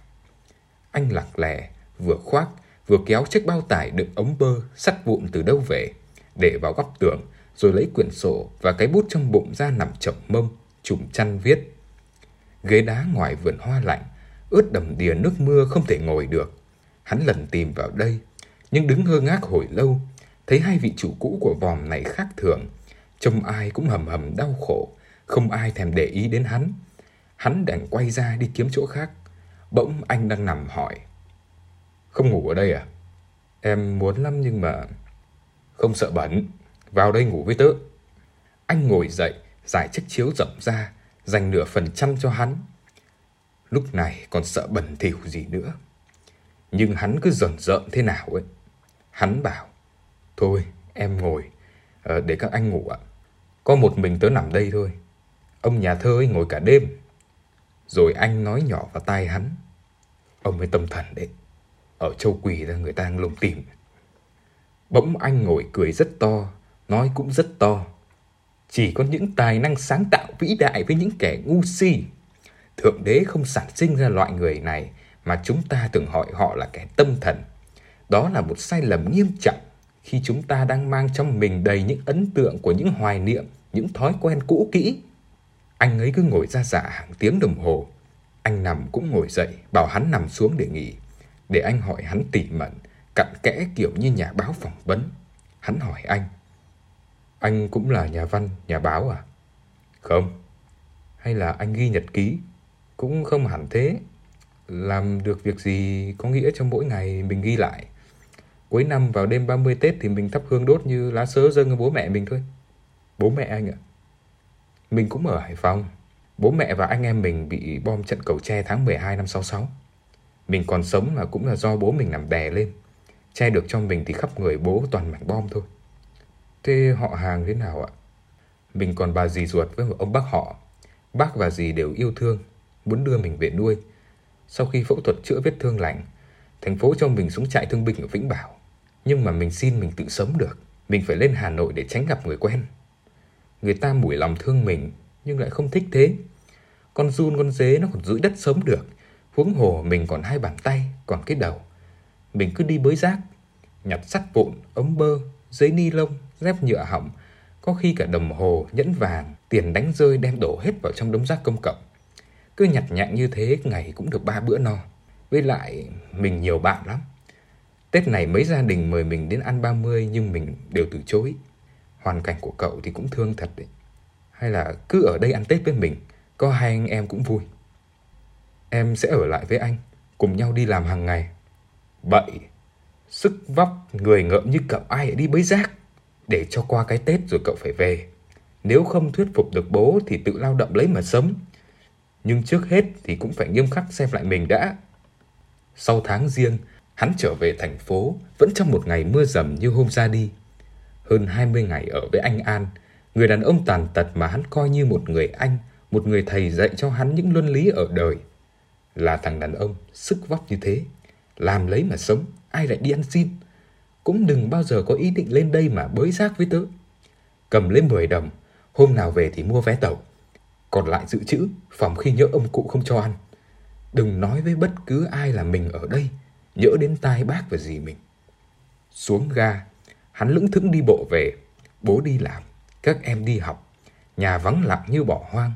Anh lặng lè, vừa khoác, vừa kéo chiếc bao tải đựng ống bơ sắt vụn từ đâu về, để vào góc tường, rồi lấy quyển sổ và cái bút trong bụng ra nằm chồng mông, chùm chăn viết. Ghế đá ngoài vườn hoa lạnh, ướt đầm đìa nước mưa không thể ngồi được. Hắn lần tìm vào đây, nhưng đứng ngơ ngác hồi lâu, thấy hai vị chủ cũ của vòm này khác thường. Trông ai cũng hầm hầm đau khổ, không ai thèm để ý đến hắn. Hắn đành quay ra đi kiếm chỗ khác. Bỗng anh đang nằm hỏi. Không ngủ ở đây à? Em muốn lắm nhưng mà... Không sợ bẩn, vào đây ngủ với tớ. Anh ngồi dậy, giải chiếc chiếu rộng ra, dành nửa phần trăm cho hắn. Lúc này còn sợ bẩn thỉu gì nữa. Nhưng hắn cứ dần rợn thế nào ấy. Hắn bảo, thôi em ngồi, ờ, để các anh ngủ ạ. Có một mình tớ nằm đây thôi. Ông nhà thơ ấy ngồi cả đêm. Rồi anh nói nhỏ vào tai hắn. Ông ấy tâm thần đấy. Ở châu quỳ ra người ta đang lùng tìm. Bỗng anh ngồi cười rất to, nói cũng rất to. Chỉ có những tài năng sáng tạo vĩ đại với những kẻ ngu si. Thượng đế không sản sinh ra loại người này mà chúng ta thường hỏi họ là kẻ tâm thần. Đó là một sai lầm nghiêm trọng khi chúng ta đang mang trong mình đầy những ấn tượng của những hoài niệm, những thói quen cũ kỹ. Anh ấy cứ ngồi ra dạ hàng tiếng đồng hồ. Anh nằm cũng ngồi dậy, bảo hắn nằm xuống để nghỉ. Để anh hỏi hắn tỉ mẩn, cặn kẽ kiểu như nhà báo phỏng vấn. Hắn hỏi anh. Anh cũng là nhà văn, nhà báo à? Không. Hay là anh ghi nhật ký? Cũng không hẳn thế. Làm được việc gì có nghĩa trong mỗi ngày mình ghi lại. Cuối năm vào đêm 30 Tết thì mình thắp hương đốt như lá sớ dâng bố mẹ mình thôi. Bố mẹ anh ạ. Mình cũng ở Hải Phòng. Bố mẹ và anh em mình bị bom trận cầu tre tháng 12 năm 66. Mình còn sống là cũng là do bố mình nằm đè lên. Che được cho mình thì khắp người bố toàn mảnh bom thôi. Thế họ hàng thế nào ạ? Mình còn bà dì ruột với một ông bác họ. Bác và dì đều yêu thương, muốn đưa mình về nuôi. Sau khi phẫu thuật chữa vết thương lành, thành phố cho mình xuống trại thương binh ở Vĩnh Bảo. Nhưng mà mình xin mình tự sống được. Mình phải lên Hà Nội để tránh gặp người quen. Người ta mủi lòng thương mình nhưng lại không thích thế. Con run con dế nó còn giữ đất sống được. Huống hồ mình còn hai bàn tay, còn cái đầu. Mình cứ đi bới rác, nhặt sắt vụn, ống bơ, giấy ni lông, dép nhựa hỏng, có khi cả đồng hồ, nhẫn vàng, tiền đánh rơi đem đổ hết vào trong đống rác công cộng. Cứ nhặt nhạnh như thế ngày cũng được ba bữa no. Với lại mình nhiều bạn lắm. Tết này mấy gia đình mời mình đến ăn 30 nhưng mình đều từ chối. Hoàn cảnh của cậu thì cũng thương thật đấy. Hay là cứ ở đây ăn Tết với mình, có hai anh em cũng vui. Em sẽ ở lại với anh, cùng nhau đi làm hàng ngày. Bậy, sức vóc người ngợm như cậu ai đi bới rác. Để cho qua cái Tết rồi cậu phải về. Nếu không thuyết phục được bố thì tự lao động lấy mà sống. Nhưng trước hết thì cũng phải nghiêm khắc xem lại mình đã. Sau tháng riêng, hắn trở về thành phố vẫn trong một ngày mưa dầm như hôm ra đi. Hơn 20 ngày ở với anh An, người đàn ông tàn tật mà hắn coi như một người anh, một người thầy dạy cho hắn những luân lý ở đời. Là thằng đàn ông sức vóc như thế, làm lấy mà sống, ai lại đi ăn xin. Cũng đừng bao giờ có ý định lên đây mà bới rác với tớ. Cầm lên 10 đồng, hôm nào về thì mua vé tàu. Còn lại dự trữ, phòng khi nhỡ ông cụ không cho ăn. Đừng nói với bất cứ ai là mình ở đây, nhỡ đến tai bác và gì mình. Xuống ga, hắn lững thững đi bộ về. Bố đi làm, các em đi học. Nhà vắng lặng như bỏ hoang.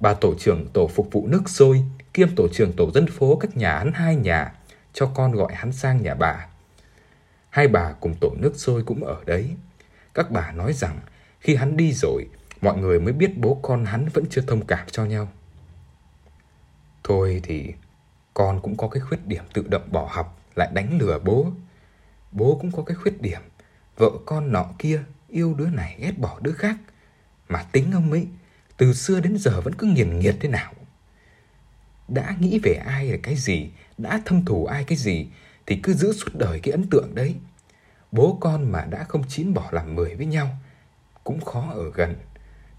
Bà tổ trưởng tổ phục vụ nước sôi, kiêm tổ trưởng tổ dân phố cách nhà hắn hai nhà, cho con gọi hắn sang nhà bà. Hai bà cùng tổ nước sôi cũng ở đấy. Các bà nói rằng khi hắn đi rồi, mọi người mới biết bố con hắn vẫn chưa thông cảm cho nhau. Thôi thì con cũng có cái khuyết điểm tự động bỏ học lại đánh lừa bố. Bố cũng có cái khuyết điểm vợ con nọ kia yêu đứa này ghét bỏ đứa khác. Mà tính ông ấy từ xưa đến giờ vẫn cứ nghiền nghiệt thế nào. Đã nghĩ về ai là cái gì, đã thâm thù ai cái gì thì cứ giữ suốt đời cái ấn tượng đấy. Bố con mà đã không chín bỏ làm mười với nhau cũng khó ở gần.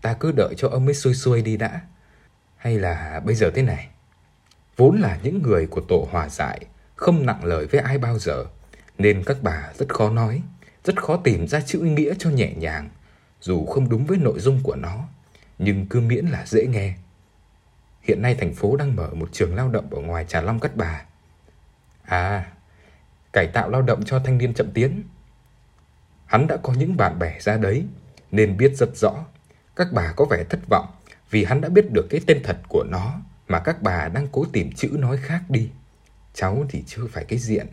Ta cứ đợi cho ông ấy xuôi xuôi đi đã. Hay là bây giờ thế này, vốn là những người của tổ hòa giải, không nặng lời với ai bao giờ, nên các bà rất khó nói, rất khó tìm ra chữ nghĩa cho nhẹ nhàng, dù không đúng với nội dung của nó, nhưng cứ miễn là dễ nghe. Hiện nay thành phố đang mở một trường lao động ở ngoài Trà Long Cát Bà. À, cải tạo lao động cho thanh niên chậm tiến. Hắn đã có những bạn bè ra đấy, nên biết rất rõ. Các bà có vẻ thất vọng vì hắn đã biết được cái tên thật của nó mà các bà đang cố tìm chữ nói khác đi. Cháu thì chưa phải cái diện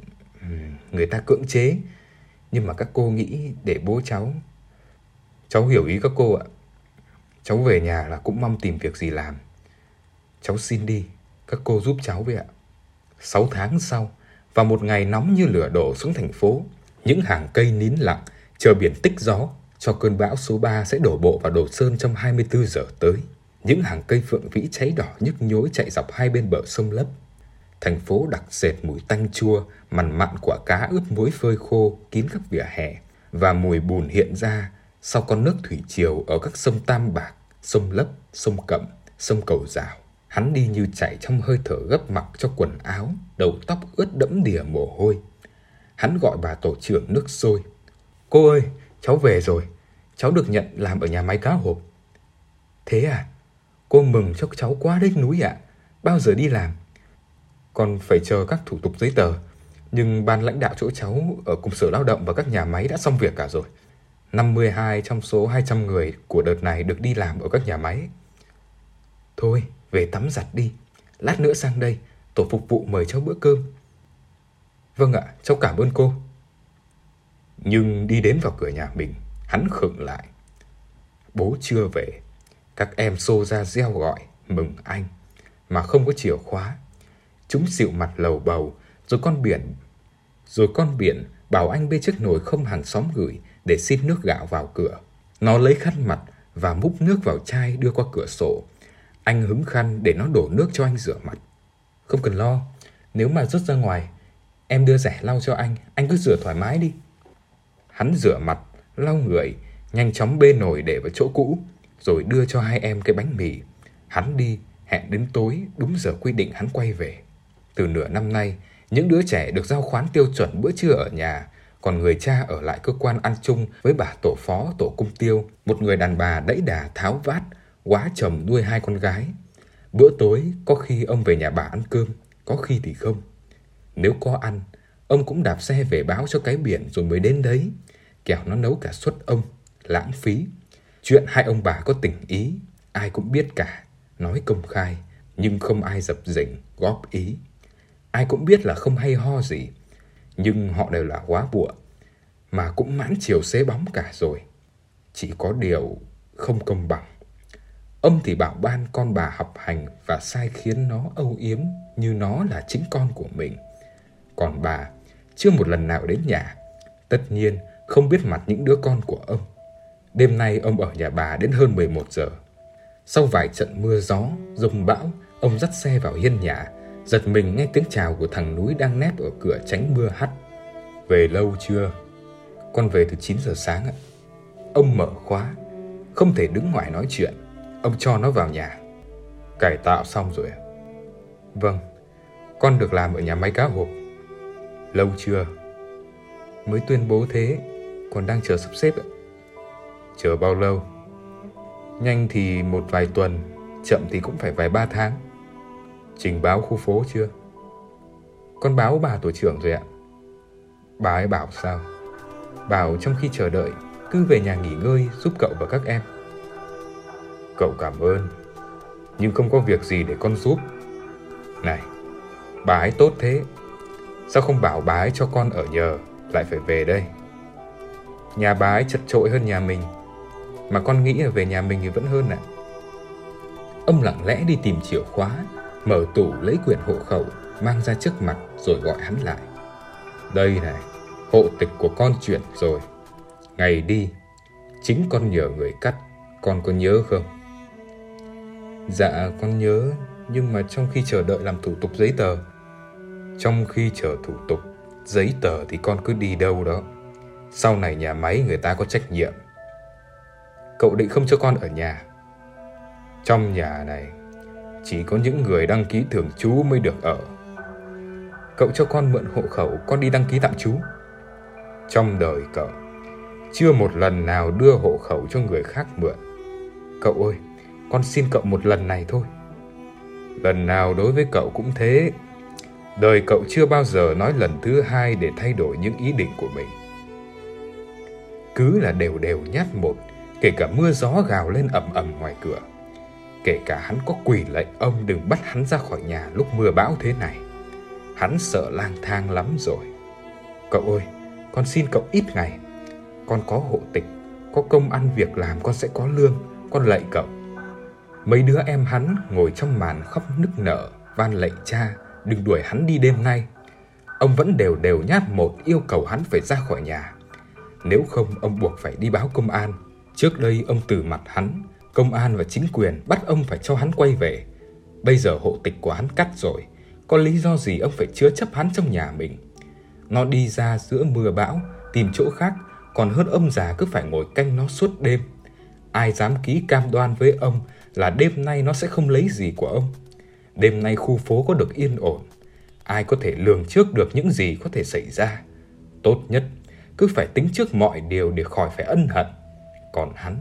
người ta cưỡng chế, nhưng mà các cô nghĩ để bố cháu. Cháu hiểu ý các cô ạ. Cháu về nhà là cũng mong tìm việc gì làm. Cháu xin đi, các cô giúp cháu với ạ. Sáu tháng sau, vào một ngày nóng như lửa đổ xuống thành phố, những hàng cây nín lặng, chờ biển tích gió cho cơn bão số 3 sẽ đổ bộ vào Đồ Sơn trong 24 giờ tới. Những hàng cây phượng vĩ cháy đỏ nhức nhối chạy dọc hai bên bờ sông lấp. Thành phố đặc sệt mùi tanh chua, mặn mặn quả cá ướp muối phơi khô kín các vỉa hè và mùi bùn hiện ra sau con nước thủy triều ở các sông Tam Bạc, sông Lấp, sông Cẩm, sông Cầu Rào. Hắn đi như chạy trong hơi thở gấp mặc cho quần áo, đầu tóc ướt đẫm đìa mồ hôi. Hắn gọi bà tổ trưởng nước sôi. Cô ơi, cháu về rồi. Cháu được nhận làm ở nhà máy cá hộp. Thế à? Cô mừng cho cháu quá đấy núi ạ. À? Bao giờ đi làm? Còn phải chờ các thủ tục giấy tờ. Nhưng ban lãnh đạo chỗ cháu ở cục sở lao động và các nhà máy đã xong việc cả rồi. 52 trong số 200 người của đợt này được đi làm ở các nhà máy. Thôi, về tắm giặt đi. Lát nữa sang đây, tổ phục vụ mời cháu bữa cơm. Vâng ạ, cháu cảm ơn cô. Nhưng đi đến vào cửa nhà mình, hắn khựng lại. Bố chưa về, các em xô ra reo gọi, mừng anh, mà không có chìa khóa. Chúng xịu mặt lầu bầu, rồi con biển, rồi con biển bảo anh bê chiếc nồi không hàng xóm gửi để xin nước gạo vào cửa. Nó lấy khăn mặt và múc nước vào chai đưa qua cửa sổ. Anh hứng khăn để nó đổ nước cho anh rửa mặt. Không cần lo, nếu mà rớt ra ngoài, em đưa rẻ lau cho anh, anh cứ rửa thoải mái đi. Hắn rửa mặt, lau người, nhanh chóng bê nồi để vào chỗ cũ, rồi đưa cho hai em cái bánh mì. Hắn đi, hẹn đến tối, đúng giờ quy định hắn quay về. Từ nửa năm nay, những đứa trẻ được giao khoán tiêu chuẩn bữa trưa ở nhà, còn người cha ở lại cơ quan ăn chung với bà tổ phó tổ cung tiêu, một người đàn bà đẫy đà tháo vát, quá chồng nuôi hai con gái. Bữa tối có khi ông về nhà bà ăn cơm, có khi thì không. Nếu có ăn, ông cũng đạp xe về báo cho cái biển rồi mới đến đấy, kẻo nó nấu cả suất ông, lãng phí. Chuyện hai ông bà có tình ý, ai cũng biết cả, nói công khai, nhưng không ai dập dình, góp ý. Ai cũng biết là không hay ho gì, nhưng họ đều là quá bụa, mà cũng mãn chiều xế bóng cả rồi. Chỉ có điều không công bằng. Ông thì bảo ban con bà học hành và sai khiến nó âu yếm như nó là chính con của mình. Còn bà chưa một lần nào đến nhà, tất nhiên không biết mặt những đứa con của ông. Đêm nay ông ở nhà bà đến hơn 11 giờ. Sau vài trận mưa gió, rông bão, ông dắt xe vào hiên nhà, giật mình nghe tiếng chào của thằng núi đang nép ở cửa tránh mưa hắt. Về lâu chưa? Con về từ 9 giờ sáng ạ. Ông mở khóa, không thể đứng ngoài nói chuyện. Ông cho nó vào nhà. Cải tạo xong rồi ạ. Vâng, con được làm ở nhà máy cá hộp. Lâu chưa? Mới tuyên bố thế, còn đang chờ sắp xếp ạ. Chờ bao lâu? Nhanh thì một vài tuần, chậm thì cũng phải vài ba tháng. Trình báo khu phố chưa? Con báo bà tổ trưởng rồi ạ. Bà ấy bảo sao? Bảo trong khi chờ đợi, cứ về nhà nghỉ ngơi giúp cậu và các em. Cậu cảm ơn, nhưng không có việc gì để con giúp. Này, bà ấy tốt thế, sao không bảo bà ấy cho con ở nhờ, lại phải về đây? Nhà bà ấy chật trội hơn nhà mình, mà con nghĩ là về nhà mình thì vẫn hơn ạ. Ông lặng lẽ đi tìm chìa khóa, mở tủ lấy quyển hộ khẩu, mang ra trước mặt rồi gọi hắn lại. Đây này, hộ tịch của con chuyển rồi. Ngày đi, chính con nhờ người cắt, con có nhớ không? Dạ, con nhớ, nhưng mà trong khi chờ đợi làm thủ tục giấy tờ. Trong khi chờ thủ tục, giấy tờ thì con cứ đi đâu đó. Sau này nhà máy người ta có trách nhiệm. Cậu định không cho con ở nhà. Trong nhà này, chỉ có những người đăng ký thường trú mới được ở. Cậu cho con mượn hộ khẩu, con đi đăng ký tạm trú. Trong đời cậu, chưa một lần nào đưa hộ khẩu cho người khác mượn. Cậu ơi, con xin cậu một lần này thôi. Lần nào đối với cậu cũng thế. Đời cậu chưa bao giờ nói lần thứ hai để thay đổi những ý định của mình. Cứ là đều đều nhát một, kể cả mưa gió gào lên ầm ầm ngoài cửa. Kể cả hắn có quỳ lệnh ông đừng bắt hắn ra khỏi nhà lúc mưa bão thế này. Hắn sợ lang thang lắm rồi. Cậu ơi, con xin cậu ít ngày. Con có hộ tịch, có công ăn việc làm con sẽ có lương, con lạy cậu. Mấy đứa em hắn ngồi trong màn khóc nức nở, van lạy cha, đừng đuổi hắn đi đêm nay. Ông vẫn đều đều nhát một yêu cầu hắn phải ra khỏi nhà. Nếu không ông buộc phải đi báo công an. Trước đây ông từ mặt hắn, công an và chính quyền bắt ông phải cho hắn quay về. Bây giờ hộ tịch của hắn cắt rồi, có lý do gì ông phải chứa chấp hắn trong nhà mình? Nó đi ra giữa mưa bão, tìm chỗ khác, còn hơn ông già cứ phải ngồi canh nó suốt đêm. Ai dám ký cam đoan với ông là đêm nay nó sẽ không lấy gì của ông. Đêm nay khu phố có được yên ổn. Ai có thể lường trước được những gì có thể xảy ra. Tốt nhất, cứ phải tính trước mọi điều để khỏi phải ân hận. Còn hắn,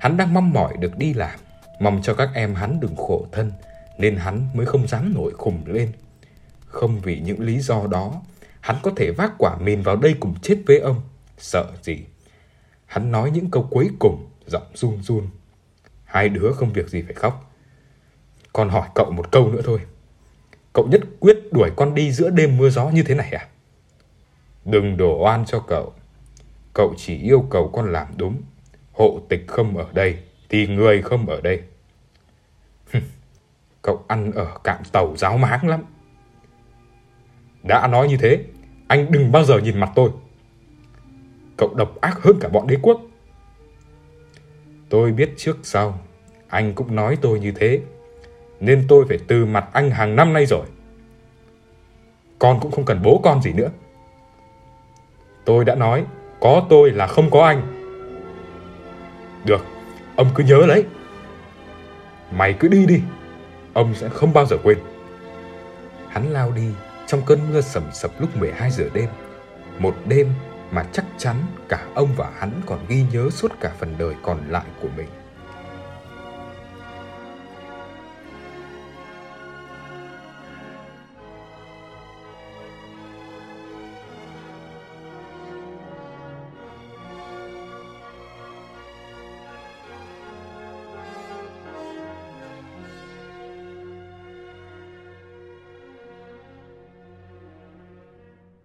hắn đang mong mỏi được đi làm, mong cho các em hắn đừng khổ thân, nên hắn mới không dám nổi khùng lên. Không vì những lý do đó, hắn có thể vác quả mìn vào đây cùng chết với ông. Sợ gì? Hắn nói những câu cuối cùng, giọng run run. Hai đứa không việc gì phải khóc. Con hỏi cậu một câu nữa thôi. Cậu nhất quyết đuổi con đi giữa đêm mưa gió như thế này à? Đừng đổ oan cho cậu. Cậu chỉ yêu cầu con làm đúng. Hộ tịch không ở đây, thì người không ở đây. cậu ăn ở cạm tàu giáo máng lắm. Đã nói như thế, anh đừng bao giờ nhìn mặt tôi. Cậu độc ác hơn cả bọn đế quốc. Tôi biết trước sau, anh cũng nói tôi như thế, nên tôi phải từ mặt anh hàng năm nay rồi. Con cũng không cần bố con gì nữa. Tôi đã nói, có tôi là không có anh. Được, ông cứ nhớ lấy. Mày cứ đi đi, ông sẽ không bao giờ quên. Hắn lao đi trong cơn mưa sầm sập lúc 12 giờ đêm. Một đêm mà chắc chắn cả ông và hắn còn ghi nhớ suốt cả phần đời còn lại của mình.